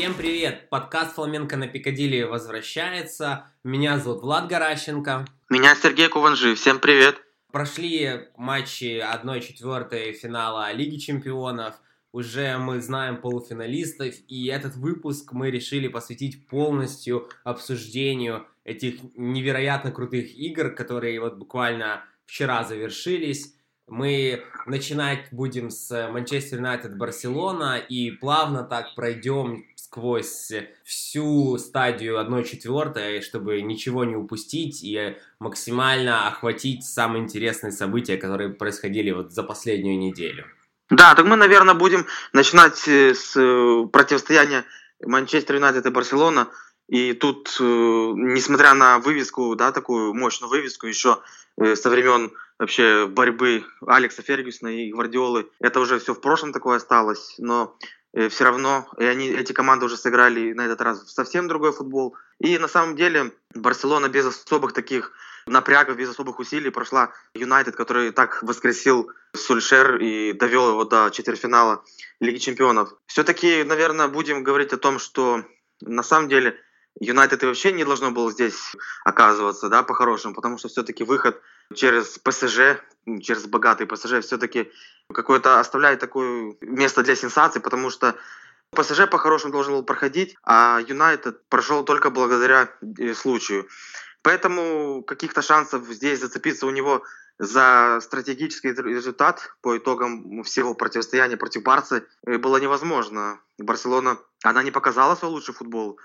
Всем привет! Подкаст «Фламенко на Пикадилли» возвращается. Меня зовут Влад Горащенко. Меня Сергей Куванжи. Всем привет! Прошли матчи 1-4 финала Лиги Чемпионов. Уже мы знаем полуфиналистов, и этот выпуск мы решили посвятить полностью обсуждению этих невероятно крутых игр, которые вот буквально вчера завершились. Мы начинать будем с Манчестер Юнайтед Барселона и плавно так пройдем сквозь всю стадию 1-4, чтобы ничего не упустить и максимально охватить самые интересные события, которые происходили вот за последнюю неделю. Да, так мы, наверное, будем начинать э, с э, противостояния Манчестер Юнайтед и Барселона. И тут, э, несмотря на вывеску, да, такую мощную вывеску, еще со времен вообще борьбы Алекса Фергюсона и Гвардиолы, это уже все в прошлом такое осталось. Но все равно и они, эти команды уже сыграли на этот раз совсем другой футбол. И на самом деле Барселона без особых таких напрягов, без особых усилий прошла Юнайтед, который так воскресил Сульшер и довел его до четвертьфинала Лиги Чемпионов. Все-таки, наверное, будем говорить о том, что на самом деле Юнайтед вообще не должно было здесь оказываться, да, по-хорошему, потому что все-таки выход через ПСЖ, через богатый ПСЖ, все-таки какое-то оставляет такое место для сенсации, потому что ПСЖ по-хорошему должен был проходить, а Юнайтед прошел только благодаря э, случаю. Поэтому каких-то шансов здесь зацепиться у него за стратегический результат по итогам всего противостояния против Барсы э, было невозможно. Барселона, она не показала свой лучший футбол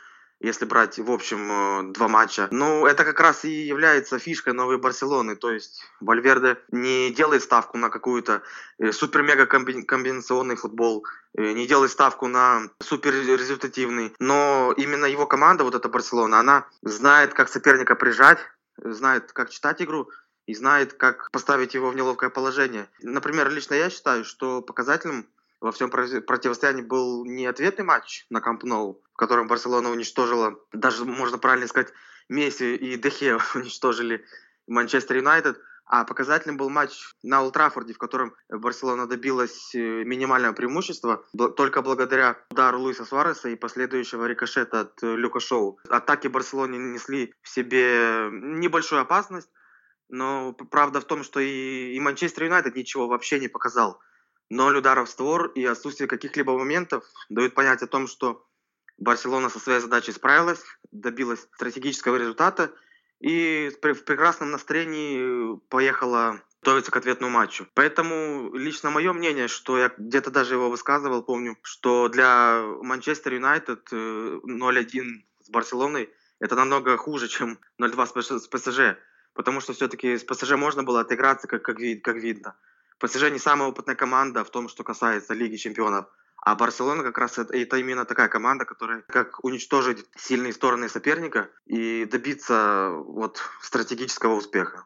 если брать в общем э, два матча. Ну, это как раз и является фишкой новой Барселоны. То есть Вальверде не делает ставку на какую-то э, супер-мега комбинационный футбол, э, не делает ставку на супер результативный. Но именно его команда, вот эта Барселона, она знает, как соперника прижать, знает, как читать игру, и знает, как поставить его в неловкое положение. Например, лично я считаю, что показательным во всем противостоянии был не ответный матч на Камп Ноу, в котором Барселона уничтожила, даже можно правильно сказать, Месси и Дехе уничтожили Манчестер Юнайтед, а показательным был матч на Ултрафорде, в котором Барселона добилась э, минимального преимущества только благодаря удару Луиса Суареса и последующего рикошета от э, Люка Шоу. Атаки Барселоны несли в себе небольшую опасность, но правда в том, что и, и Манчестер Юнайтед ничего вообще не показал. Ноль ударов в створ и отсутствие каких-либо моментов дают понять о том, что Барселона со своей задачей справилась, добилась стратегического результата и в прекрасном настроении поехала готовиться к ответному матчу. Поэтому лично мое мнение, что я где-то даже его высказывал, помню, что для Манчестер Юнайтед 0-1 с Барселоной это намного хуже, чем 0-2 с ПСЖ. Потому что все-таки с ПСЖ можно было отыграться, как, как, как видно. ПСЖ не самая опытная команда в том, что касается Лиги Чемпионов. А Барселона как раз это, это именно такая команда, которая как уничтожить сильные стороны соперника и добиться вот стратегического успеха.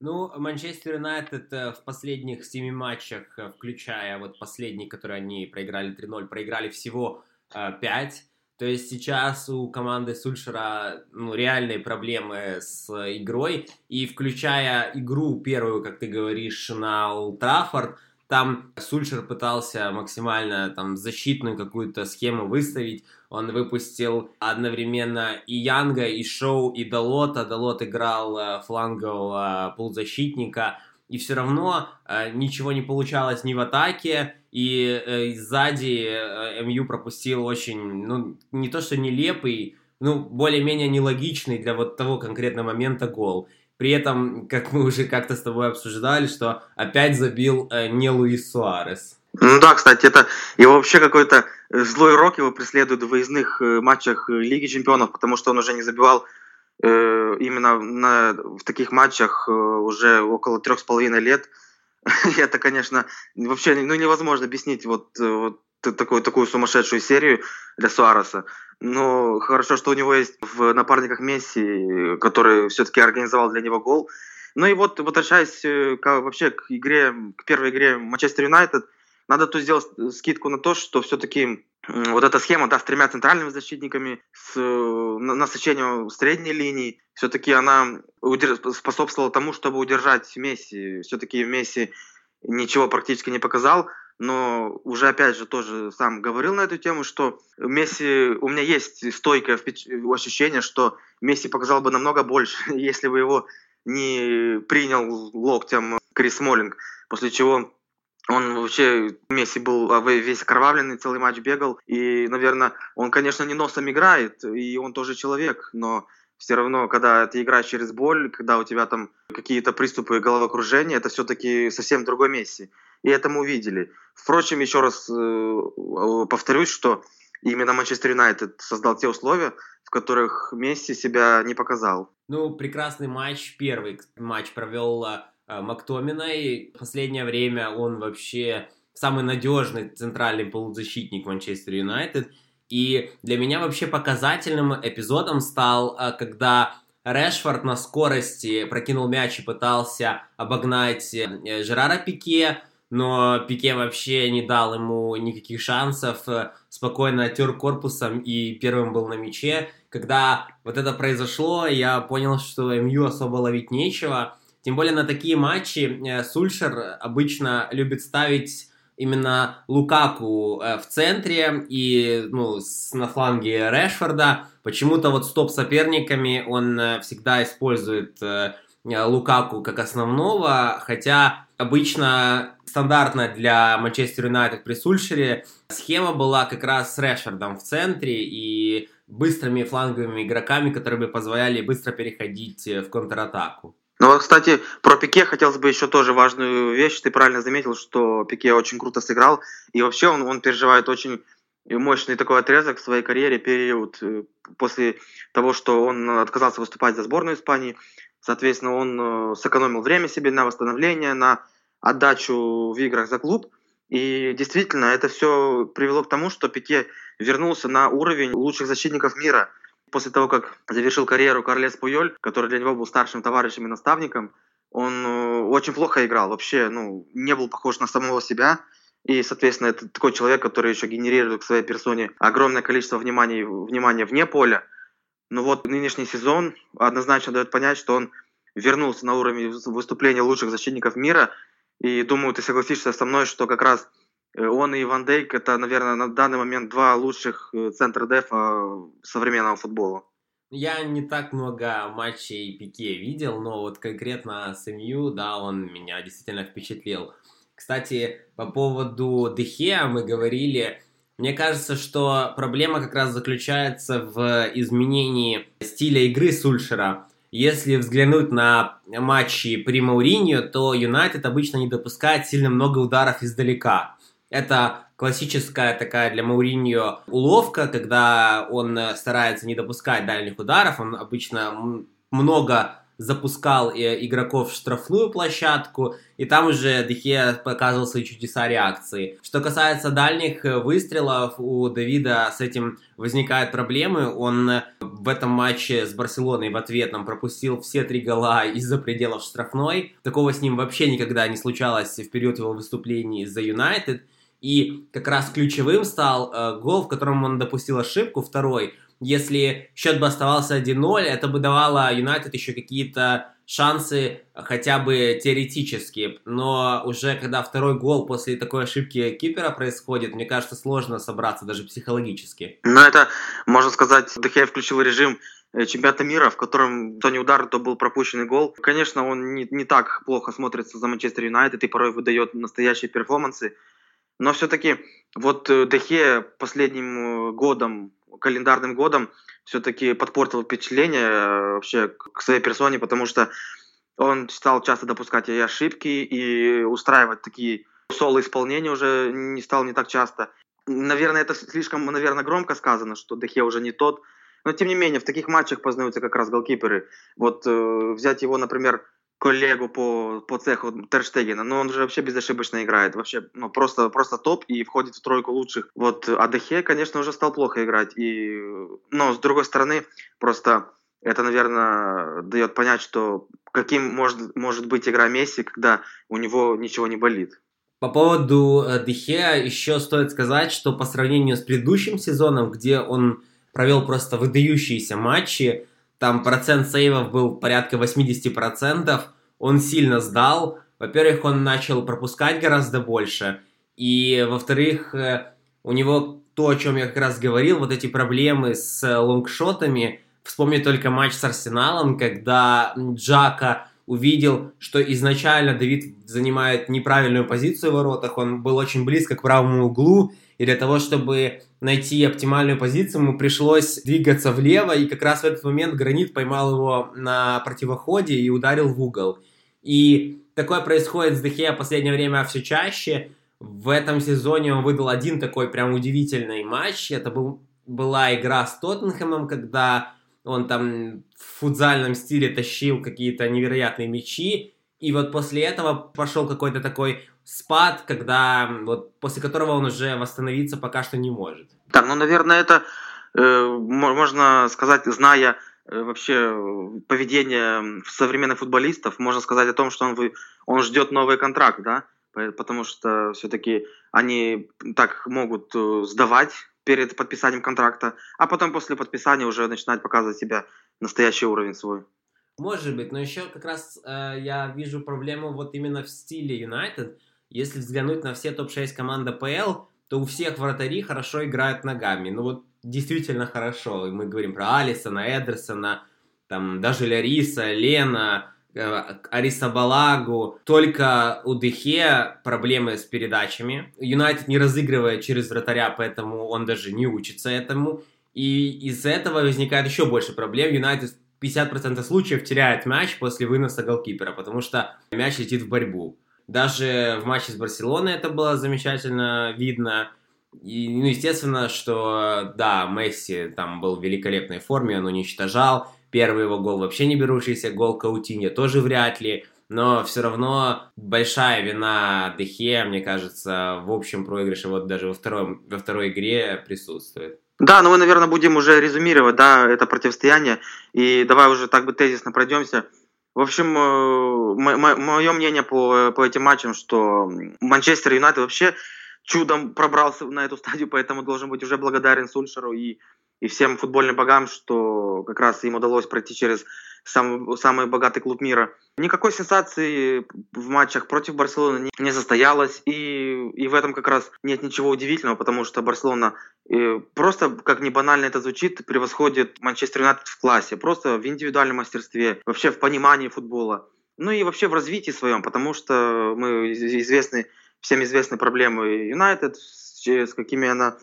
Ну, Манчестер Юнайтед э, в последних семи матчах, э, включая вот последний, который они проиграли 3-0, проиграли всего э, 5. То есть сейчас у команды Сульшера ну, реальные проблемы с игрой, и включая игру первую, как ты говоришь, на Ултрафорд, там Сульшер пытался максимально там защитную какую-то схему выставить. Он выпустил одновременно и Янга, и Шоу, и Далота. Далот играл э, флангового полузащитника. И все равно э, ничего не получалось ни в атаке, и э, сзади э, МЮ пропустил очень, ну, не то что нелепый, ну, более-менее нелогичный для вот того конкретного момента гол. При этом, как мы уже как-то с тобой обсуждали, что опять забил э, не Луис Суарес. Ну да, кстати, это его вообще какой-то э, злой рок его преследует в выездных э, матчах э, Лиги Чемпионов, потому что он уже не забивал э, именно на, в таких матчах э, уже около трех с половиной лет. это, конечно, вообще ну, невозможно объяснить вот, вот такую, такую сумасшедшую серию для Суареса. Но хорошо, что у него есть в напарниках Месси, который все-таки организовал для него гол. Ну и вот, возвращаясь э, к, вообще к игре, к первой игре Манчестер Юнайтед, надо тут сделать скидку на то, что все-таки вот эта схема, да, с тремя центральными защитниками, с насыщением средней линии, все-таки она способствовала тому, чтобы удержать Месси. Все-таки Месси ничего практически не показал. Но уже опять же тоже сам говорил на эту тему, что Месси, у меня есть стойкое ощущение, что Месси показал бы намного больше, если бы его не принял локтем Крис Смолинг, после чего он вообще, Месси был а, весь окровавленный, целый матч бегал. И, наверное, он, конечно, не носом играет, и он тоже человек, но все равно, когда ты играешь через боль, когда у тебя там какие-то приступы головокружения, это все-таки совсем другой Месси. И это мы увидели. Впрочем, еще раз э, повторюсь, что именно Манчестер Юнайтед создал те условия, в которых Месси себя не показал. Ну, прекрасный матч, первый матч провел э, Мактомина, и в последнее время он вообще самый надежный центральный полузащитник Манчестер Юнайтед. И для меня вообще показательным эпизодом стал, э, когда Решфорд на скорости прокинул мяч и пытался обогнать э, Жерара Пике, но Пике вообще не дал ему никаких шансов, э, спокойно оттер корпусом и первым был на мяче. Когда вот это произошло, я понял, что МЮ особо ловить нечего. Тем более на такие матчи Сульшер обычно любит ставить именно Лукаку э, в центре и ну, на фланге Решфорда. Почему-то вот стоп соперниками он всегда использует Лукаку как основного, хотя обычно стандартная для Манчестер Юнайтед при Сульшере схема была как раз с Решфордом в центре и быстрыми фланговыми игроками, которые бы позволяли быстро переходить в контратаку. Ну вот, кстати, про Пике хотелось бы еще тоже важную вещь. Ты правильно заметил, что Пике очень круто сыграл. И вообще он, он переживает очень мощный такой отрезок в своей карьере, период э, после того, что он отказался выступать за сборную Испании. Соответственно, он э, сэкономил время себе на восстановление, на отдачу в играх за клуб. И действительно, это все привело к тому, что Пике вернулся на уровень лучших защитников мира. После того, как завершил карьеру Карлес Пуйоль, который для него был старшим товарищем и наставником, он э, очень плохо играл. Вообще, ну, не был похож на самого себя. И, соответственно, это такой человек, который еще генерирует к своей персоне огромное количество внимания, внимания вне поля. Но вот нынешний сезон однозначно дает понять, что он вернулся на уровень выступления лучших защитников мира – и думаю, ты согласишься со мной, что как раз он и Ван Дейк это, наверное, на данный момент два лучших э, центра дефа современного футбола. Я не так много матчей Пике видел, но вот конкретно с МЮ, да, он меня действительно впечатлил. Кстати, по поводу Дехе мы говорили, мне кажется, что проблема как раз заключается в изменении стиля игры Сульшера. Если взглянуть на матчи при Мауриньо, то Юнайтед обычно не допускает сильно много ударов издалека. Это классическая такая для Мауриньо уловка, когда он старается не допускать дальних ударов, он обычно много запускал э, игроков в штрафную площадку, и там уже Дехе показывал свои чудеса реакции. Что касается дальних э, выстрелов, у Давида с этим возникают проблемы. Он э, в этом матче с Барселоной в ответном пропустил все три гола из-за пределов штрафной. Такого с ним вообще никогда не случалось в период его выступлений за Юнайтед. И как раз ключевым стал э, гол, в котором он допустил ошибку, второй – если счет бы оставался 1-0, это бы давало Юнайтед еще какие-то шансы хотя бы теоретически. Но уже когда второй гол после такой ошибки кипера происходит, мне кажется, сложно собраться даже психологически. Ну, это, можно сказать, Дехе включил режим э, чемпионата мира, в котором то не удар, то был пропущенный гол. Конечно, он не, не так плохо смотрится за Манчестер Юнайтед и порой выдает настоящие перформансы. Но все-таки вот э, Дехе последним э, годом календарным годом все-таки подпортил впечатление э, вообще к своей персоне, потому что он стал часто допускать и ошибки, и устраивать такие соло-исполнения уже не стал не так часто. Наверное, это слишком, наверное, громко сказано, что Дехе уже не тот. Но, тем не менее, в таких матчах познаются как раз голкиперы. Вот э, взять его, например, коллегу по, по цеху Терштегена, но он же вообще безошибочно играет, вообще, ну, просто, просто топ и входит в тройку лучших. Вот Адехе, конечно, уже стал плохо играть, и, но с другой стороны, просто это, наверное, дает понять, что каким может, может быть игра Месси, когда у него ничего не болит. По поводу Дехе еще стоит сказать, что по сравнению с предыдущим сезоном, где он провел просто выдающиеся матчи, там процент сейвов был порядка 80%, он сильно сдал. Во-первых, он начал пропускать гораздо больше, И, во-вторых, э, у него то, о чем я как раз говорил, вот эти проблемы с лонгшотами. Вспомни только матч с Арсеналом, когда Джака увидел, что изначально Давид занимает неправильную позицию в воротах, он был очень близко к правому углу, и для того, чтобы найти оптимальную позицию, ему пришлось двигаться влево, и как раз в этот момент Гранит поймал его на противоходе и ударил в угол. И такое происходит с Дехея в последнее время все чаще. В этом сезоне он выдал один такой прям удивительный матч. Это был, была игра с Тоттенхэмом, когда он там в футзальном стиле тащил какие-то невероятные мячи. И вот после этого пошел какой-то такой спад, когда вот после которого он уже восстановиться пока что не может. Так, ну, наверное, это э, можно сказать, зная э, вообще поведение современных футболистов, можно сказать о том, что он, он ждет новый контракт, да, потому что все-таки они так могут э, сдавать перед подписанием контракта, а потом после подписания уже начинать показывать себя настоящий уровень свой. Может быть, но еще как раз э, я вижу проблему вот именно в стиле Юнайтед. Если взглянуть на все топ-6 команд АПЛ, то у всех вратари хорошо играют ногами. Ну вот действительно хорошо. И мы говорим про Алисона, Эдерсона, там даже Ляриса, Лена, э, Ариса Балагу. Только у Дехе проблемы с передачами. Юнайтед не разыгрывает через вратаря, поэтому он даже не учится этому. И из-за этого возникает еще больше проблем. Юнайтед 50% случаев теряет мяч после выноса голкипера, потому что мяч летит в борьбу. Даже в матче с Барселоной это было замечательно видно. И, ну, естественно, что, да, Месси там был в великолепной форме, он уничтожал. Первый его гол вообще не берущийся, гол Каутиньо тоже вряд ли. Но все равно большая вина Дехе, мне кажется, в общем проигрыше вот даже во, втором, во второй игре присутствует. Да, ну мы, наверное, будем уже резюмировать, да, это противостояние. И давай уже так бы тезисно пройдемся. В общем, э, мое мнение по, по этим матчам, что Манчестер Юнайтед вообще чудом пробрался на эту стадию, поэтому должен быть уже благодарен Сульшеру и, и всем футбольным богам, что как раз им удалось пройти через самый, самый богатый клуб мира. Никакой сенсации в матчах против Барселоны не, не состоялось, и, и в этом как раз нет ничего удивительного, потому что Барселона э, просто, как не банально это звучит, превосходит Манчестер Юнайтед в классе, просто в индивидуальном мастерстве, вообще в понимании футбола. Ну и вообще в развитии своем, потому что мы известны, всем известны проблемы Юнайтед, с какими она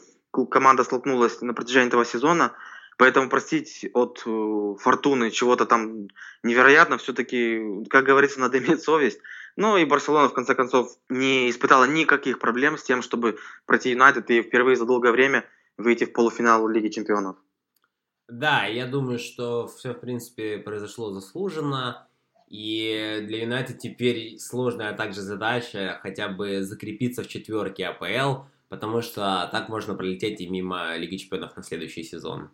команда столкнулась на протяжении этого сезона – Поэтому простить от э, фортуны чего-то там невероятно, все-таки, как говорится, надо иметь совесть. Ну и Барселона, в конце концов, не испытала никаких проблем с тем, чтобы пройти Юнайтед и впервые за долгое время выйти в полуфинал Лиги Чемпионов. Да, я думаю, что все, в принципе, произошло заслуженно. И для Юнайтед теперь сложная также задача хотя бы закрепиться в четверке АПЛ, потому что так можно пролететь и мимо Лиги Чемпионов на следующий сезон.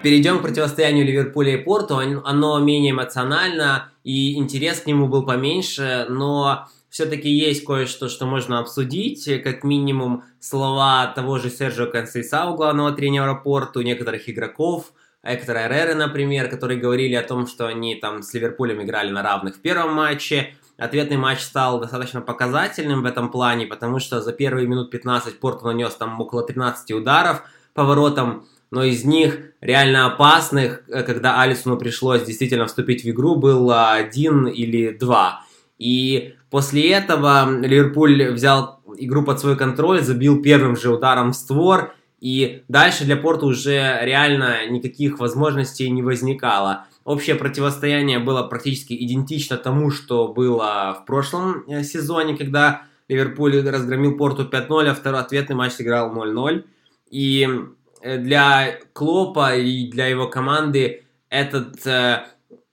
Перейдем к противостоянию Ливерпуля и Порту. Оно менее эмоционально, и интерес к нему был поменьше, но все-таки есть кое-что, что можно обсудить. Как минимум слова того же Серджио Консейсау, главного тренера Порту, некоторых игроков, Эктора Эррера, например, которые говорили о том, что они там с Ливерпулем играли на равных в первом матче. Ответный матч стал достаточно показательным в этом плане, потому что за первые минут 15 Порту нанес там около 13 ударов по воротам но из них реально опасных, э, когда Алисону пришлось действительно вступить в игру, было один или два. И после этого Ливерпуль взял игру под свой контроль, забил первым же ударом в створ, и дальше для Порта уже реально никаких возможностей не возникало. Общее противостояние было практически идентично тому, что было в прошлом э, сезоне, когда Ливерпуль разгромил Порту 5-0, а второй ответный матч сыграл 0-0. И для Клопа и для его команды этот, э,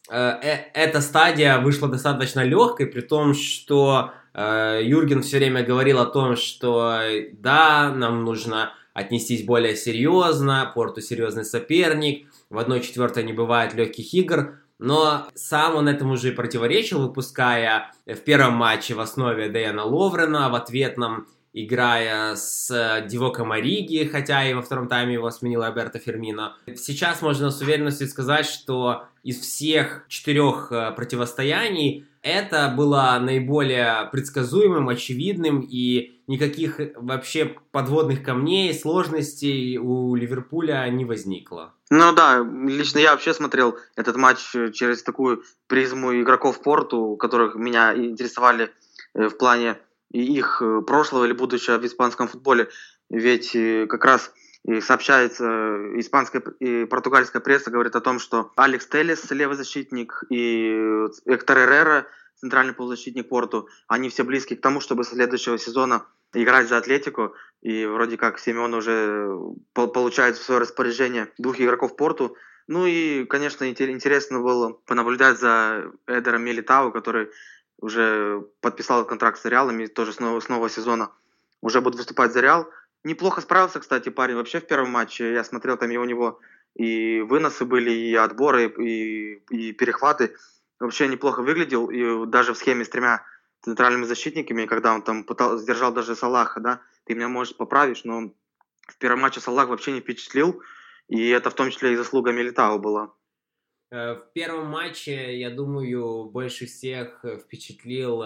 э, эта стадия вышла достаточно легкой, при том, что э, Юрген все время говорил о том, что да, нам нужно отнестись более серьезно, Порту серьезный соперник, в 1-4 не бывает легких игр, но сам он этому же и противоречил, выпуская в первом матче в основе Дэйана Ловрена, в ответном играя с э, Дивока Мариги, хотя и во втором тайме его сменил Альберто Фермино. Сейчас можно с уверенностью сказать, что из всех четырех э, противостояний это было наиболее предсказуемым, очевидным, и никаких вообще подводных камней, сложностей у Ливерпуля не возникло. Ну да, лично я вообще смотрел этот матч через такую призму игроков Порту, которых меня интересовали э, в плане их прошлого или будущего в испанском футболе. Ведь э, как раз и сообщается, испанская и португальская пресса говорит о том, что Алекс Телес, левый защитник, и Эктор Эррера, центральный полузащитник Порту, они все близки к тому, чтобы с следующего сезона играть за Атлетику. И вроде как Семен уже получает в свое распоряжение двух игроков Порту. Ну и, конечно, интересно было понаблюдать за Эдером Мелитау, который уже подписал контракт с Реалом и тоже с нового, с нового сезона уже будет выступать за Реал. Неплохо справился, кстати, парень вообще в первом матче. Я смотрел, там и у него и выносы были, и отборы, и, и перехваты. Вообще неплохо выглядел. И даже в схеме с тремя центральными защитниками, когда он там пытался, сдержал даже Салаха, да, ты меня, может, поправишь, но в первом матче Салах вообще не впечатлил. И это в том числе и заслуга Милитау была. Э, в первом матче, я думаю, больше всех впечатлил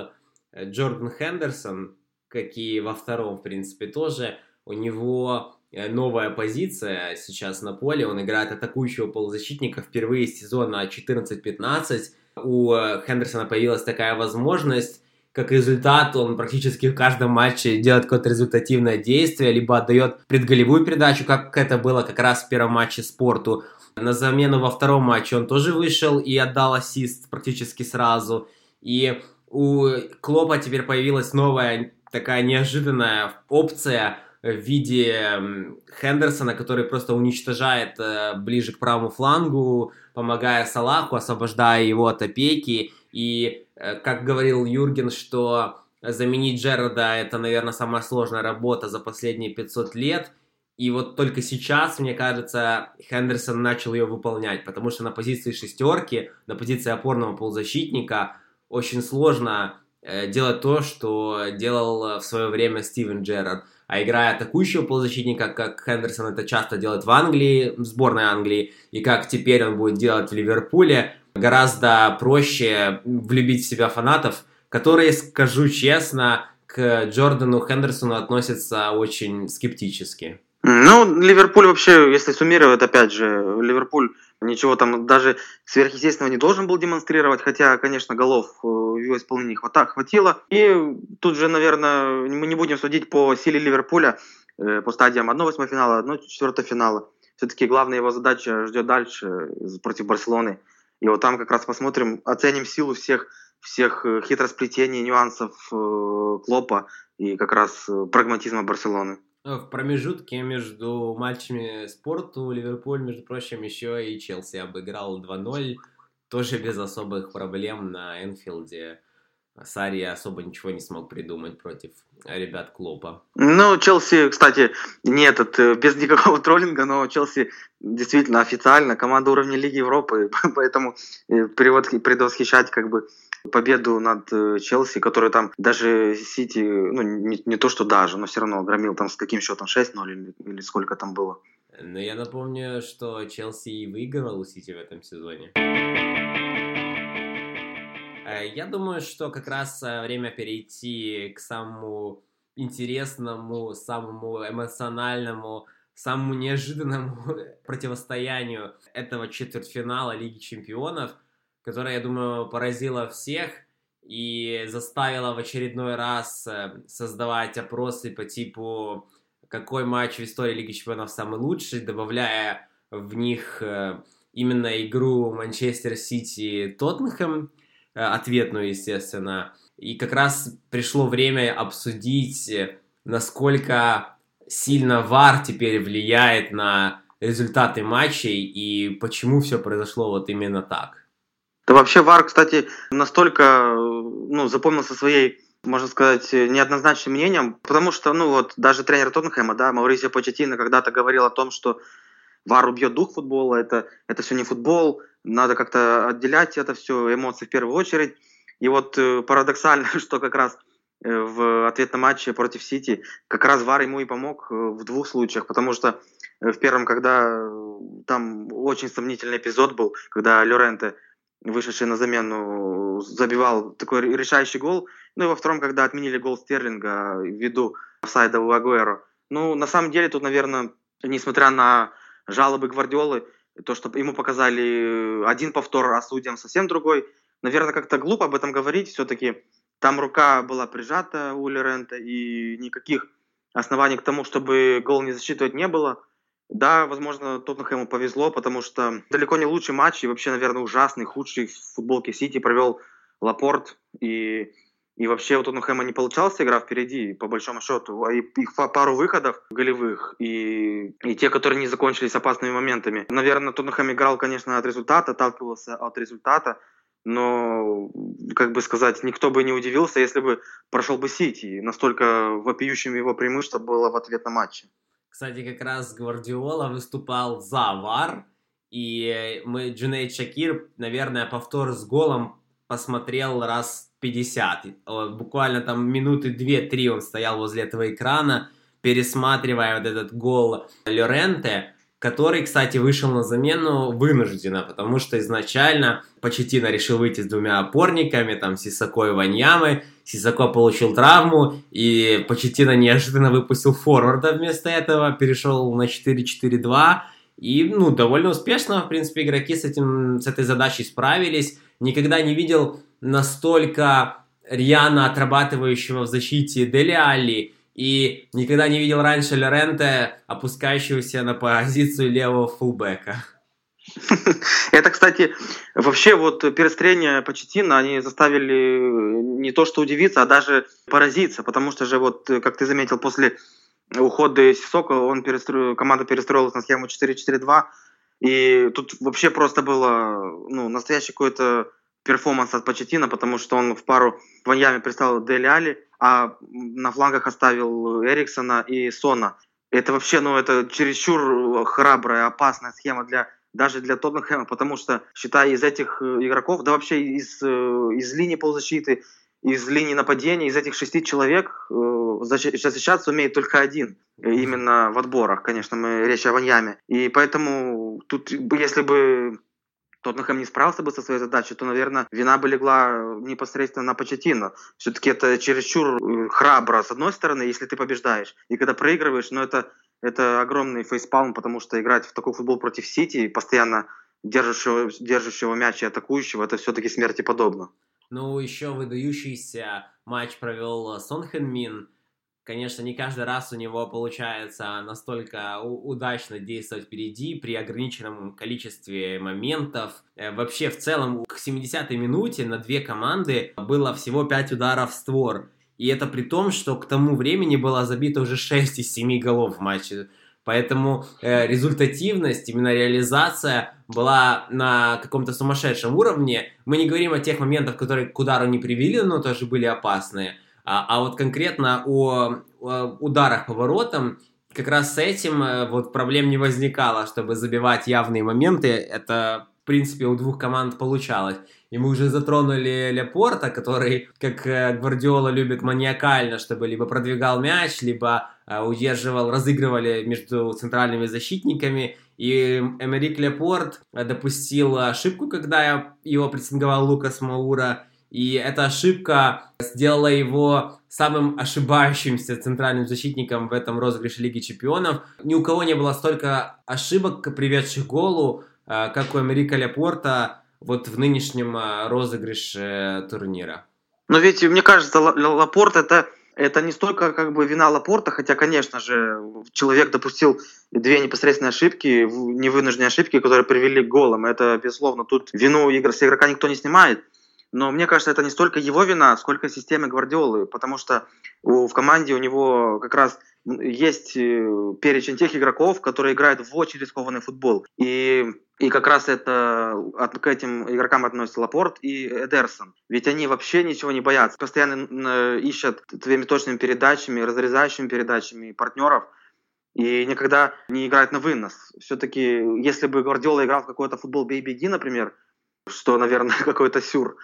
э, Джордан Хендерсон, как и во втором, в принципе, тоже. У него э, новая позиция сейчас на поле. Он играет атакующего полузащитника впервые с сезона 14-15. У э, Хендерсона появилась такая возможность. Как результат, он практически в каждом матче делает какое-то результативное действие, либо отдает предголевую передачу, как это было как раз в первом матче спорту. На замену во втором матче он тоже вышел и отдал ассист практически сразу. И у Клопа теперь появилась новая такая неожиданная опция – в виде Хендерсона, который просто уничтожает э, ближе к правому флангу, помогая Салаху, освобождая его от опеки. И, э, как говорил Юрген, что заменить Джерарда это, наверное, самая сложная работа за последние 500 лет. И вот только сейчас, мне кажется, Хендерсон начал ее выполнять, потому что на позиции шестерки, на позиции опорного полузащитника очень сложно э, делать то, что делал в свое время Стивен Джерард а играя атакующего полузащитника, как Хендерсон это часто делает в Англии, в сборной Англии, и как теперь он будет делать в Ливерпуле, гораздо проще влюбить в себя фанатов, которые, скажу честно, к Джордану Хендерсону относятся очень скептически. Ну, Ливерпуль вообще, если суммировать, опять же, Ливерпуль ничего там даже сверхъестественного не должен был демонстрировать, хотя, конечно, голов э, в его исполнении хватило. И тут же, наверное, мы не будем судить по силе Ливерпуля э, по стадиям 1-8 финала, 1-4 финала. Все-таки главная его задача ждет дальше э, против Барселоны. И вот там как раз посмотрим, оценим силу всех, всех хитросплетений, нюансов Клопа и как раз прагматизма Барселоны. Э, в промежутке между матчами спорту Ливерпуль, между прочим, еще и Челси обыграл 2-0, тоже без особых проблем на Энфилде. Сари особо ничего не смог придумать против ребят Клопа. Ну, Челси, кстати, не этот, э, без никакого троллинга, но Челси действительно официально команда уровня Лиги Европы, поэтому э, предвосхищать как бы победу над э, Челси, который там даже Сити, ну не, не то что даже, но все равно громил там с каким счетом 6-0 или, или сколько там было. Но я напомню, что Челси и выиграл у Сити в этом сезоне. Э, я думаю, что как раз э, время перейти к самому интересному, самому эмоциональному, самому неожиданному противостоянию этого четвертьфинала Лиги Чемпионов, которое, я думаю, поразило всех и заставило в очередной раз э, создавать опросы по типу какой матч в истории Лиги Чемпионов самый лучший, добавляя в них именно игру Манчестер Сити Тоттенхэм, Э, ответную, естественно. И как раз пришло время обсудить, э, насколько сильно ВАР теперь влияет на результаты матчей и почему все произошло вот именно так. Да вообще ВАР, кстати, настолько ну, запомнился своей можно сказать, неоднозначным мнением, потому что, ну вот, даже тренер Тоттенхэма, да, Маурисио Почетино когда-то говорил о том, что ВАР убьет дух футбола, это, это все не футбол, надо как-то отделять это все, эмоции в первую очередь. И вот э, парадоксально, что как раз э, в ответном матче против Сити как раз ВАР ему и помог э, в двух случаях, потому что в первом, когда там очень сомнительный эпизод был, когда Лоренте вышедший на замену, забивал такой решающий гол. Ну и во втором, когда отменили гол Стерлинга ввиду офсайда у Агуэро. Ну, на самом деле, тут, наверное, несмотря на жалобы Гвардиолы, то, что ему показали один повтор, а судьям совсем другой, наверное, как-то глупо об этом говорить. Все-таки там рука была прижата у Лерента, и никаких оснований к тому, чтобы гол не засчитывать не было. Да, возможно, Тоттенхэму повезло, потому что далеко не лучший матч и вообще, наверное, ужасный, худший в футболке Сити провел Лапорт. И, и вообще у Тоттенхэма не получалась игра впереди, по большому счету. А и их пару выходов голевых и, и те, которые не закончились опасными моментами. Наверное, Тоттенхэм играл, конечно, от результата, отталкивался от результата. Но, как бы сказать, никто бы не удивился, если бы прошел бы Сити. Настолько вопиющим его преимущество было в ответном матче. Кстати, как раз Гвардиола выступал за ВАР, и мы, Джунейт Чакыр, наверное, повтор с голом посмотрел раз 50. Буквально там минуты 2-3 он стоял возле этого экрана, пересматривая вот этот гол Лоренте, который, кстати, вышел на замену вынужденно, потому что изначально Почеттино решил выйти с двумя опорниками, там, Сиссоко и Ваньямой, Сиссоко получил травму, и Почеттино неожиданно выпустил форварда вместо этого, перешел на 4-4-2, и, ну, довольно успешно, в принципе, игроки с, этим, с этой задачей справились. Никогда не видел настолько рьяно отрабатывающего в защите Дели Алли, и никогда не видел раньше Лоренте, опускающегося на позицию левого фулбека. Это, кстати, вообще вот перестроение Почетина, они заставили не то что удивиться, а даже поразиться, потому что же вот, как ты заметил, после ухода Сисока он перестро... команда перестроилась на схему 4-4-2, и тут вообще просто было ну, настоящий какой-то перформанс от Почетина, потому что он в пару в Ваньяме представил Дели Али, а на флангах оставил Эриксона и Сона. Это вообще, ну, это чересчур храбрая, опасная схема для даже для Тоттенхэма, потому что, считай, из этих э, игроков, да вообще из, э, из линии полузащиты, из линии нападения, из этих шести человек э, защищаться умеет только один. Именно в отборах, конечно, мы речь о Ваньяме. И поэтому тут, если бы Тоттенхэм не справился бы со своей задачей, то, наверное, вина бы легла непосредственно на Почетино. Все-таки это чересчур э, храбро, с одной стороны, если ты побеждаешь. И когда проигрываешь, ну, это, это огромный фейспалм, потому что играть в такой футбол против Сити, постоянно держащего, держащего мяч и атакующего, это все-таки смерти подобно. Ну, еще выдающийся матч провел Сон Хэн Мин, Конечно, не каждый раз у него получается настолько удачно действовать впереди при ограниченном количестве моментов. Э, вообще, в целом, к 70-й минуте на две команды было всего 5 ударов в створ. И это при том, что к тому времени было забито уже 6 из 7 голов в матче. Поэтому э, результативность, именно реализация была на каком-то сумасшедшем уровне. Мы не говорим о тех моментах, которые к удару не привели, но тоже были опасные. А, а вот конкретно о, о ударах по воротам, как раз с этим э, вот проблем не возникало, чтобы забивать явные моменты. Это, в принципе, у двух команд получалось. И мы уже затронули Лепорта, который, как э, Гвардиола любит маниакально, чтобы либо продвигал мяч, либо э, удерживал, разыгрывали между центральными защитниками. И Эмерик Лепорт допустил ошибку, когда его прессинговал Лукас Маура, и эта ошибка сделала его самым ошибающимся центральным защитником в этом розыгрыше Лиги Чемпионов. Ни у кого не было столько ошибок, приведших голу, э, как у Америка Лепорта вот в нынешнем э, розыгрыше турнира. Но ведь, мне кажется, Лапорт это, это не столько как бы вина Лапорта, хотя, конечно же, человек допустил две непосредственные ошибки, невынужденные ошибки, которые привели к голам. Это, безусловно, тут вину игр с игрока никто не снимает. Но мне кажется, это не столько его вина, сколько системы Гвардиолы, потому что у, в команде у него как раз есть э, перечень тех игроков, которые играют в очень рискованный футбол. И, и как раз это к этим игрокам относится Лапорт и Эдерсон. Ведь они вообще ничего не боятся. Постоянно ищут твоими точными передачами, разрезающими передачами партнеров и никогда не играют на вынос. Все-таки, если бы Гвардиола играл в какой-то футбол бей-беги, например, что, наверное, какой-то сюр.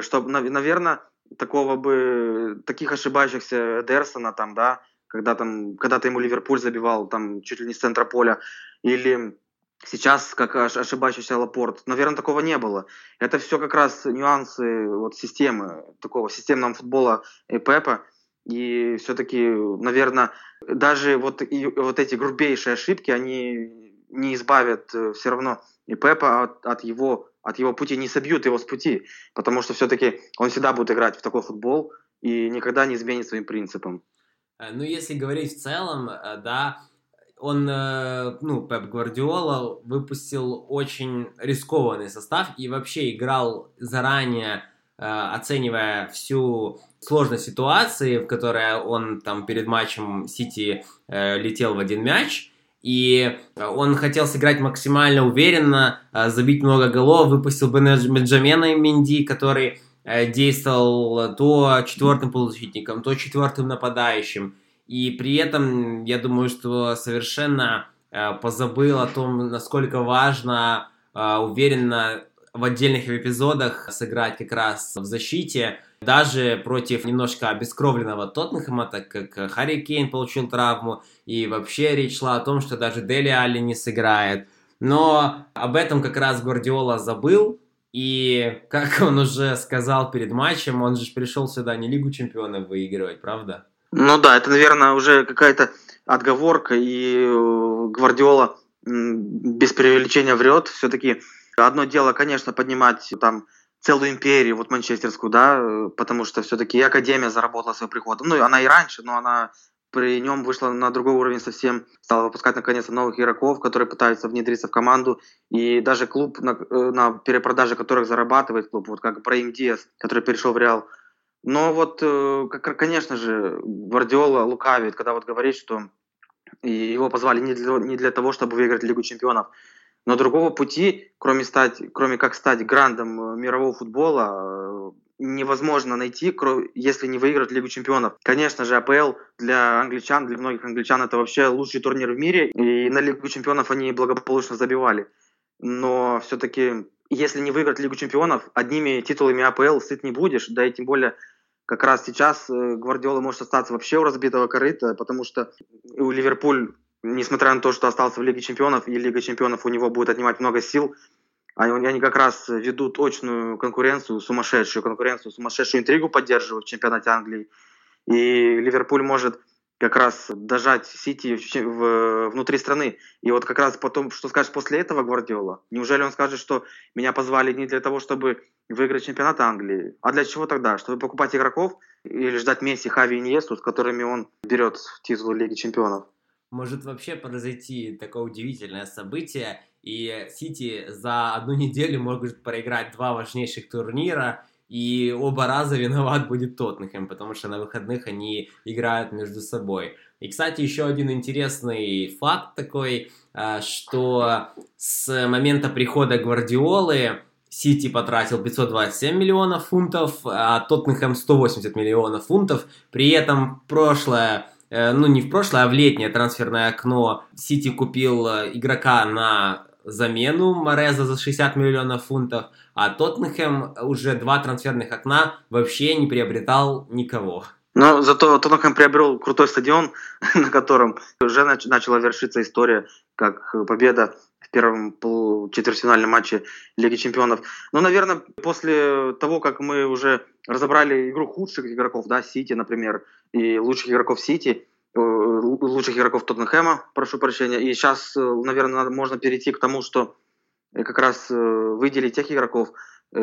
Что, наверное, такого бы, таких ошибающихся Дерсона там, да, когда там, когда-то ему Ливерпуль забивал там чуть ли не с центра поля, или сейчас, как ошибающийся Лапорт. Наверное, такого не было. Это все как раз нюансы вот системы, такого системного футбола Пепа. И все-таки, наверное, даже вот, и, вот эти грубейшие ошибки, они не избавят э, все равно и Пепа от, от, его, от его пути, не собьют его с пути. Потому что все-таки он всегда будет играть в такой футбол и никогда не изменит своим принципам. Э, ну, если говорить в целом, э, да, он, э, ну, Пеп Гвардиола выпустил очень рискованный состав и вообще играл заранее, оценивая всю сложность ситуации, в которой он там перед матчем Сити летел в один мяч, и он хотел сыграть максимально уверенно, забить много голов, выпустил Бенджамена и Минди, который действовал то четвертым полузащитником, то четвертым нападающим. И при этом, я думаю, что совершенно э, позабыл о том, насколько важно э, уверенно в отдельных эпизодах сыграть как раз в защите, даже против немножко обескровленного Тоттенхэма, так как Харри Кейн получил травму, и вообще речь шла о том, что даже Дели Алли не сыграет. Но об этом как раз Гвардиола забыл, и, как он уже сказал перед матчем, он же пришел сюда не Лигу Чемпионов выигрывать, правда? Ну да, это, наверное, уже какая-то отговорка, и э, Гвардиола без преувеличения врет. Все-таки одно дело, конечно, поднимать там целую империю, вот манчестерскую, да, потому что все-таки Академия заработала свой приход. Ну, она и раньше, но она при нем вышла на другой уровень совсем, стала выпускать наконец-то новых игроков, которые пытаются внедриться в команду, и даже клуб, на, э, на перепродаже которых зарабатывает клуб, вот как Браим Диас, который перешел в Реал, но вот, э, конечно же, Гвардиола лукавит, когда вот говорит, что его позвали не для, не для того, чтобы выиграть Лигу чемпионов, но другого пути, кроме, стать, кроме как стать грандом э, мирового футбола, э, невозможно найти, если не выиграть Лигу чемпионов. Конечно же, АПЛ для англичан, для многих англичан это вообще лучший турнир в мире, и на Лигу чемпионов они благополучно забивали. Но все-таки, если не выиграть Лигу чемпионов, одними титулами АПЛ сыт не будешь, да и тем более как раз сейчас э, Гвардиола может остаться вообще у разбитого корыта, потому что у Ливерпуль, несмотря на то, что остался в Лиге Чемпионов, и Лига Чемпионов у него будет отнимать много сил, они, они как раз ведут очную конкуренцию, сумасшедшую конкуренцию, сумасшедшую интригу поддерживают в чемпионате Англии. И Ливерпуль может как раз дожать Сити в, в, внутри страны. И вот как раз потом, что скажет после этого Гвардиола? Неужели он скажет, что меня позвали не для того, чтобы выиграть чемпионат Англии? А для чего тогда? Чтобы покупать игроков или ждать Месси, Хави и Иньесту, с которыми он берет титул Лиги Чемпионов? Может вообще произойти такое удивительное событие, и Сити за одну неделю может проиграть два важнейших турнира, и оба раза виноват будет Тоттенхэм, потому что на выходных они играют между собой. И, кстати, еще один интересный факт такой, а, что с момента прихода Гвардиолы Сити потратил 527 миллионов фунтов, а Тоттенхэм 180 миллионов фунтов. При этом прошлое, э, ну не в прошлое, а в летнее трансферное окно Сити купил э, игрока на замену Мореза за 60 миллионов фунтов, а Тоттенхэм уже два трансферных окна вообще не приобретал никого. Но зато Тоттенхэм приобрел крутой стадион, на котором уже начала вершиться история, как победа первом четвертьфинальном матче Лиги Чемпионов. Ну, наверное, после того, как мы уже разобрали игру худших игроков, да, Сити, например, и лучших игроков Сити, Э, лучших игроков Тоттенхэма, прошу прощения. И сейчас, э, наверное, можно перейти к тому, что э, как раз выделить тех игроков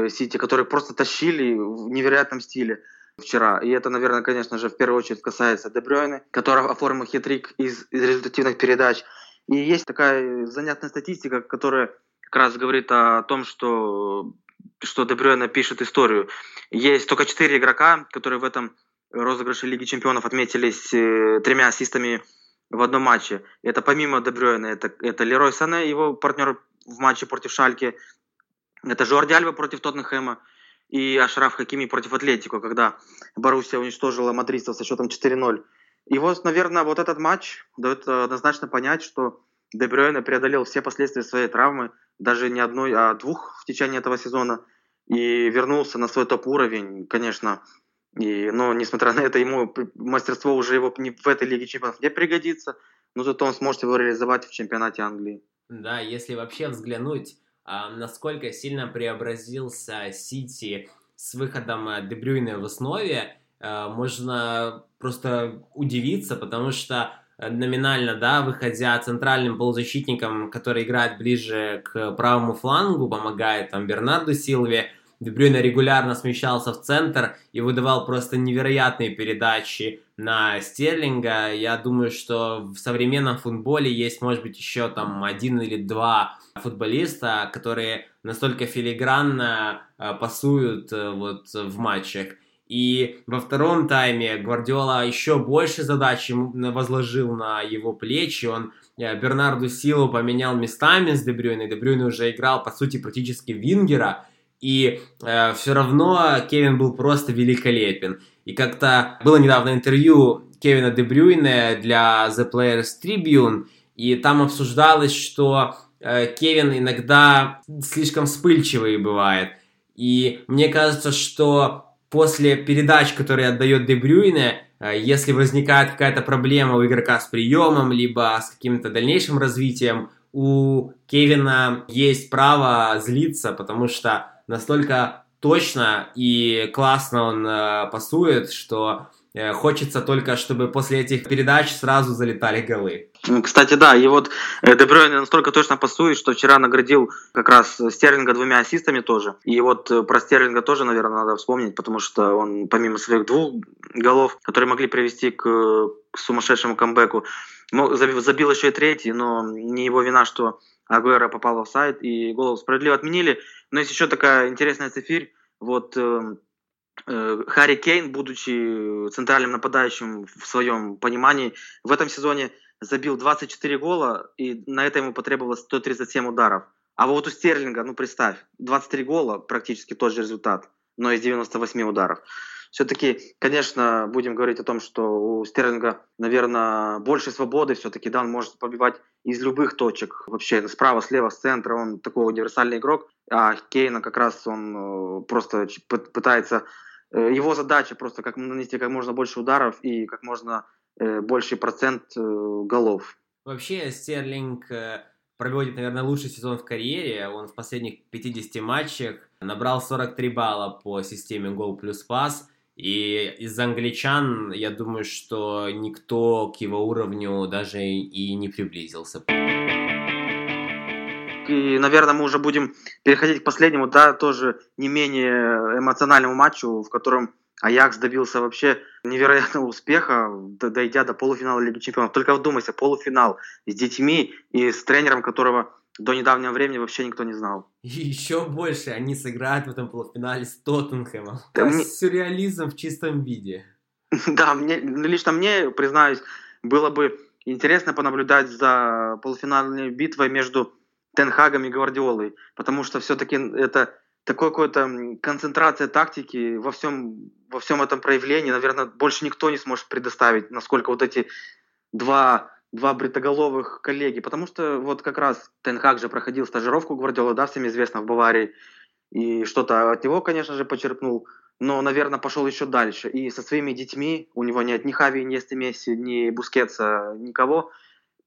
Сити, которые просто тащили в невероятном стиле вчера. И это, наверное, конечно же, в первую очередь касается Дебрёйна, который оформил хитрик из, из результативных передач. И есть такая занятная статистика, которая как раз говорит о том, что, что Дебрёйна пишет историю. Есть только четыре игрока, которые в этом розыгрыши Лиги Чемпионов отметились э, тремя ассистами в одном матче. Это помимо Дебрёйна, это, это Лерой Сане, его партнер в матче против Шальки, это Жорди Альба против Тоттенхэма и Ашраф Хакими против Атлетико, когда Боруссия уничтожила мадридцев со счетом 4-0. И вот, наверное, вот этот матч дает однозначно понять, что Дебрёйна преодолел все последствия своей травмы, даже не одной, а двух в течение этого сезона, и вернулся на свой топ-уровень. Конечно, и, но, несмотря на это, ему мастерство уже его не, в этой Лиге Чемпионов не пригодится, но зато он сможет его реализовать в чемпионате Англии. Да, если вообще взглянуть, а, насколько сильно преобразился Сити с выходом э, Дебрюйна в основе, э, можно просто удивиться, потому что э, номинально, да, выходя центральным полузащитником, который играет ближе к правому флангу, помогает там Бернарду Силве, Дебрюйна регулярно смещался в центр и выдавал просто невероятные передачи на Стерлинга. Я думаю, что в современном футболе есть, может быть, еще там один или два футболиста, которые настолько филигранно э, пасуют э, вот в матчах. И во втором тайме Гвардиола еще больше задач возложил на его плечи. Он э, Бернарду Силу поменял местами с Дебрюйной. Дебрюйна уже играл, по сути, практически вингера. И э, все равно Кевин был просто великолепен. И как-то было недавно интервью Кевина Дебрюйне для The Players Tribune, и там обсуждалось, что э, Кевин иногда слишком вспыльчивый бывает. И мне кажется, что после передач, которые отдает Дебрюйне, э, если возникает какая-то проблема у игрока с приемом, либо с каким-то дальнейшим развитием, у Кевина есть право злиться, потому что настолько точно и классно он э, пасует, что хочется только, чтобы после этих передач сразу залетали голы. Кстати, да, и вот э, Дебрёйн настолько точно пасует, что вчера наградил как раз Стерлинга двумя ассистами тоже. И вот э, про Стерлинга тоже, наверное, надо вспомнить, потому что он, помимо своих двух голов, которые могли привести к, к сумасшедшему камбэку, забил еще и третий, но не его вина, что Агуэра попал в сайт и голову справедливо отменили. Но есть еще такая интересная цифирь. Вот э, э, Харри Кейн, будучи центральным нападающим в своем понимании, в этом сезоне забил 24 гола, и на это ему потребовалось 137 ударов. А вот у Стерлинга, ну представь, 23 гола, практически тот же результат, но из 98 ударов. Все-таки, конечно, будем говорить о том, что у Стерлинга, наверное, больше свободы все-таки, он может побивать из любых точек, вообще справа, слева, с центра, он такой универсальный игрок, а Кейна как раз он э, просто пытается, э, его задача просто как нанести как можно больше ударов и как можно э, больший процент голов. Вообще Стерлинг проводит, наверное, лучший сезон в карьере. Он в последних 50 матчах набрал 43 балла по системе гол плюс пас. И из англичан, я думаю, что никто к его уровню даже и не приблизился. И, наверное, мы уже будем переходить к последнему, да, тоже не менее эмоциональному матчу, в котором Аякс добился вообще невероятного успеха, дойдя до полуфинала Лиги Чемпионов. Только вдумайся, полуфинал с детьми и с тренером, которого до недавнего времени вообще никто не знал. И еще больше они сыграют в этом полуфинале с Тоттенхэмом. Да, мне... Сюрреализм в чистом виде. Да, мне, ну, лично мне, признаюсь, было бы интересно понаблюдать за полуфинальной битвой между Тенхагом и Гвардиолой, потому что все-таки это такой какой-то концентрация тактики во всем, во всем этом проявлении, наверное, больше никто не сможет предоставить, насколько вот эти два два бритоголовых коллеги, потому что вот как раз Тенхак же проходил стажировку Гвардиолы, да, всем известно, в Баварии, и что-то от него, конечно же, почерпнул, но, наверное, пошел еще дальше. И со своими детьми, у него нет ни Хави, ни Эсты Месси, ни Бускетса, никого,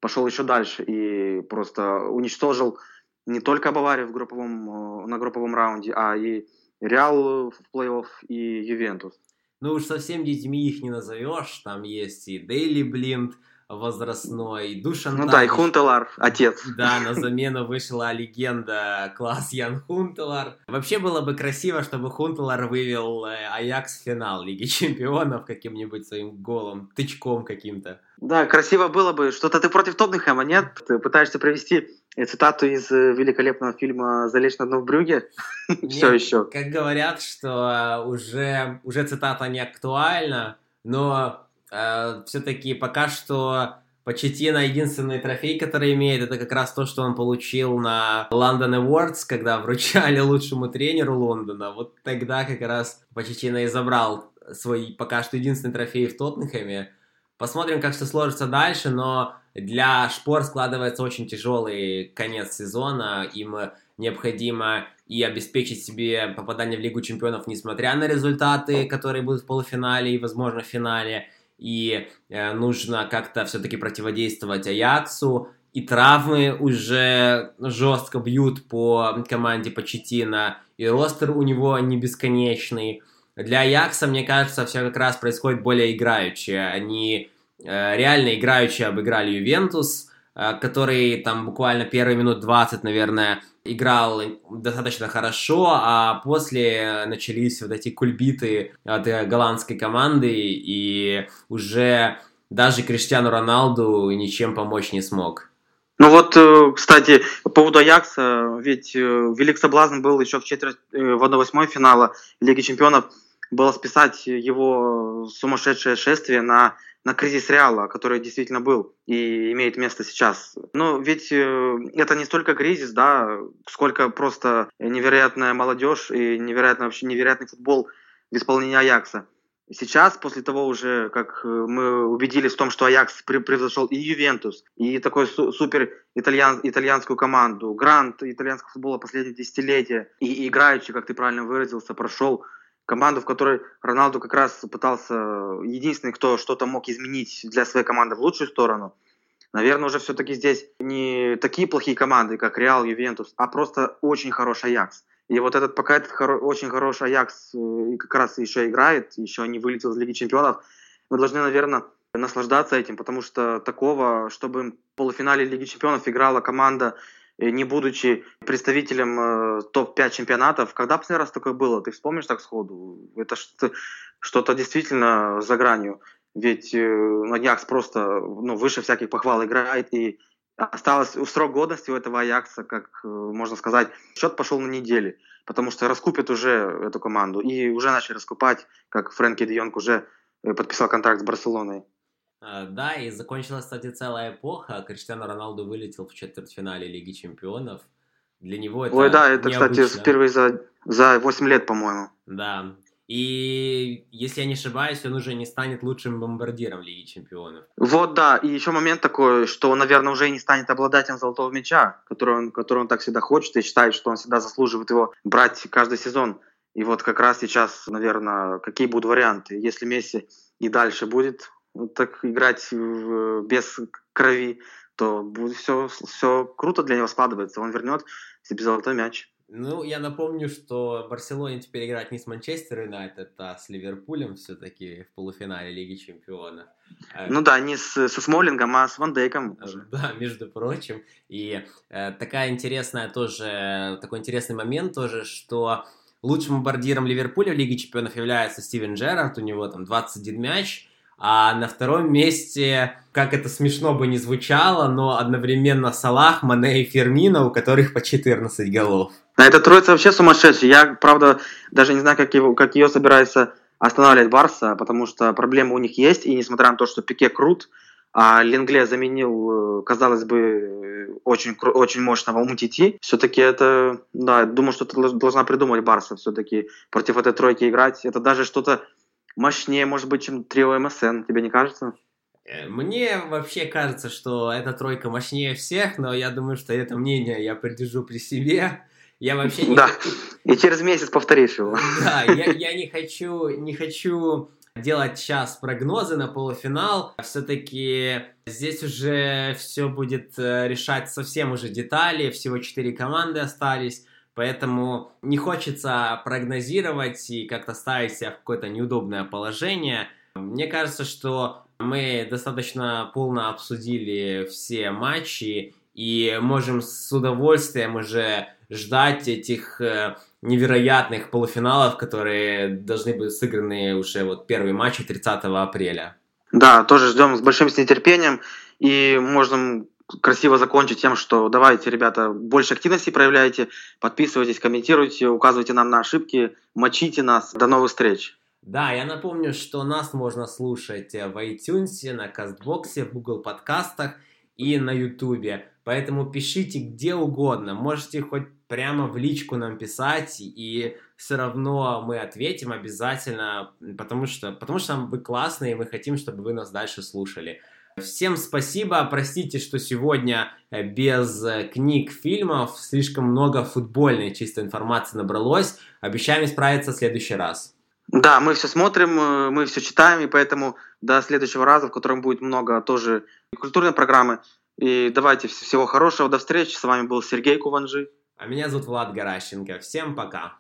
пошел еще дальше и просто уничтожил не только Баварию в групповом, э, на групповом раунде, а и Реал в плей-офф и Ювентус. Ну уж совсем детьми их не назовешь, там есть и Дейли Блинд, возрастной. Душан ну да, и Хунтелар, отец. Да, на замену вышла легенда класс Ян Хунтелар. Вообще было бы красиво, чтобы Хунтелар вывел э, Аякс в финал Лиги Чемпионов каким-нибудь своим голом, тычком каким-то. Да, красиво было бы. Что-то ты против Тоттенхэма, нет? Ты пытаешься провести цитату из э, великолепного фильма «Залечь на дно в брюге»? Все еще. Как говорят, что уже, уже цитата не актуальна, но Э, все-таки пока что Почетина единственный трофей, который имеет, это как раз то, что он получил на London Awards, когда вручали лучшему тренеру Лондона. Вот тогда как раз Почетина и забрал свой пока что единственный трофей в Тоттенхэме. Посмотрим, как все сложится дальше, но для Шпор складывается очень тяжелый конец сезона. Им необходимо и обеспечить себе попадание в Лигу Чемпионов, несмотря на результаты, которые будут в полуфинале и, возможно, в финале и э, нужно как-то все-таки противодействовать Аяксу, и травмы уже жестко бьют по команде Почетина, и ростер у него не бесконечный. Для Аякса, мне кажется, все как раз происходит более играючи. Они э, реально играючи обыграли Ювентус, который там буквально первые минут 20, наверное, играл достаточно хорошо, а после начались вот эти кульбиты от э, голландской команды, и уже даже Криштиану Роналду ничем помочь не смог. Ну вот, э, кстати, по поводу Аякса, ведь э, велик соблазн был еще в четверть, в 1-8 финала Лиги Чемпионов было списать его сумасшедшее шествие на на кризис Реала, который действительно был и имеет место сейчас. Но ведь э, это не столько кризис, да, сколько просто невероятная молодежь и невероятно, вообще невероятный футбол в исполнении Аякса. Сейчас, после того уже, как э, мы убедились в том, что Аякс превзошел и Ювентус, и такой супер итальян, итальянскую команду, грант итальянского футбола последние десятилетия, и играющий, как ты правильно выразился, прошел команду, в которой Роналду как раз пытался, единственный, кто что-то мог изменить для своей команды в лучшую сторону. Наверное, уже все-таки здесь не такие плохие команды, как Реал, Ювентус, а просто очень хороший Аякс. И вот этот, пока этот хоро, очень хороший Аякс э, как раз еще играет, еще не вылетел из Лиги Чемпионов, мы должны, наверное, наслаждаться этим, потому что такого, чтобы в полуфинале Лиги Чемпионов играла команда не будучи представителем э, топ-5 чемпионатов. Когда последний раз такое было? Ты вспомнишь так сходу? Это что-то действительно за гранью. Ведь э, Аякс просто ну, выше всяких похвал играет, и осталось срок годности у этого Аякса, как э, можно сказать, счет пошел на недели, потому что раскупят уже эту команду, и уже начали раскупать, как Фрэнки Де Йонг уже э, подписал контракт с Барселоной. А, да, и закончилась, кстати, целая эпоха. Криштиану Роналду вылетел в четвертьфинале Лиги Чемпионов. Для него это Ой, да, это, необычно. кстати, впервые за, за 8 лет, по-моему. Да. И если я не ошибаюсь, он уже не станет лучшим бомбардиром Лиги Чемпионов. Вот, да. И еще момент такой, что он, наверное, уже и не станет обладателем золотого мяча, который он, который он так всегда хочет и считает, что он всегда заслуживает его брать каждый сезон. И вот как раз сейчас, наверное, какие будут варианты. Если Месси и дальше будет так играть без крови, то будет все, все круто для него складывается. Он вернет себе золотой мяч. Ну, я напомню, что Барселоне теперь играть не с Манчестер Юнайтед, а с Ливерпулем все-таки в полуфинале Лиги Чемпионов. Э, ну да, не с, со Смолингом, а с Ван Дейком. Э, да, между прочим. И э, такая интересная тоже, такой интересный момент тоже, что лучшим бомбардиром Ливерпуля в Лиге Чемпионов является Стивен Джерард, у него там 21 мяч, а на втором месте, как это смешно бы не звучало, но одновременно Салах, Мане и Фермина, у которых по 14 голов. А эта троица вообще сумасшедшая. Я, правда, даже не знаю, как, его, как ее собирается останавливать Барса, потому что проблемы у них есть, и несмотря на то, что Пике крут, а Ленгле заменил, э, казалось бы, очень, очень мощного Умтити. Все-таки это, да, думаю, что ты должна придумать Барса все-таки против этой тройки играть. Это даже что-то мощнее, может быть, чем трио МСН, тебе не кажется? Э, мне вообще кажется, что эта тройка мощнее всех, но я думаю, что это мнение я придержу при себе. Я вообще не... Да, и через месяц повторишь его. Да, я, я не хочу, не хочу делать сейчас прогнозы на полуфинал. Все-таки здесь уже все будет э, решать совсем уже детали. Всего четыре команды остались. Поэтому не хочется прогнозировать и как-то ставить себя в какое-то неудобное положение. Мне кажется, что мы достаточно полно обсудили все матчи и можем с удовольствием уже ждать этих э, невероятных полуфиналов, которые должны быть сыграны уже вот первые матчи 30 апреля. Да, тоже ждем с большим нетерпением и можем красиво закончить тем, что давайте, ребята, больше активности проявляйте, подписывайтесь, комментируйте, указывайте нам на ошибки, мочите нас. До новых встреч! Да, я напомню, что нас можно слушать в iTunes, на Кастбоксе, в Google подкастах и на YouTube. Поэтому пишите где угодно. Можете хоть прямо в личку нам писать, и все равно мы ответим обязательно, потому что, потому что вы классные, и мы хотим, чтобы вы нас дальше слушали. Всем спасибо, простите, что сегодня э, без э, книг, фильмов, слишком много футбольной чистой информации набралось. Обещаем исправиться в следующий раз. Да, мы все смотрим, э, мы все читаем, и поэтому до следующего раза, в котором будет много тоже культурной программы, И давайте всего хорошего, до встречи. С вами был Сергей Куванжи. А меня зовут Влад Гаращенко. Всем пока.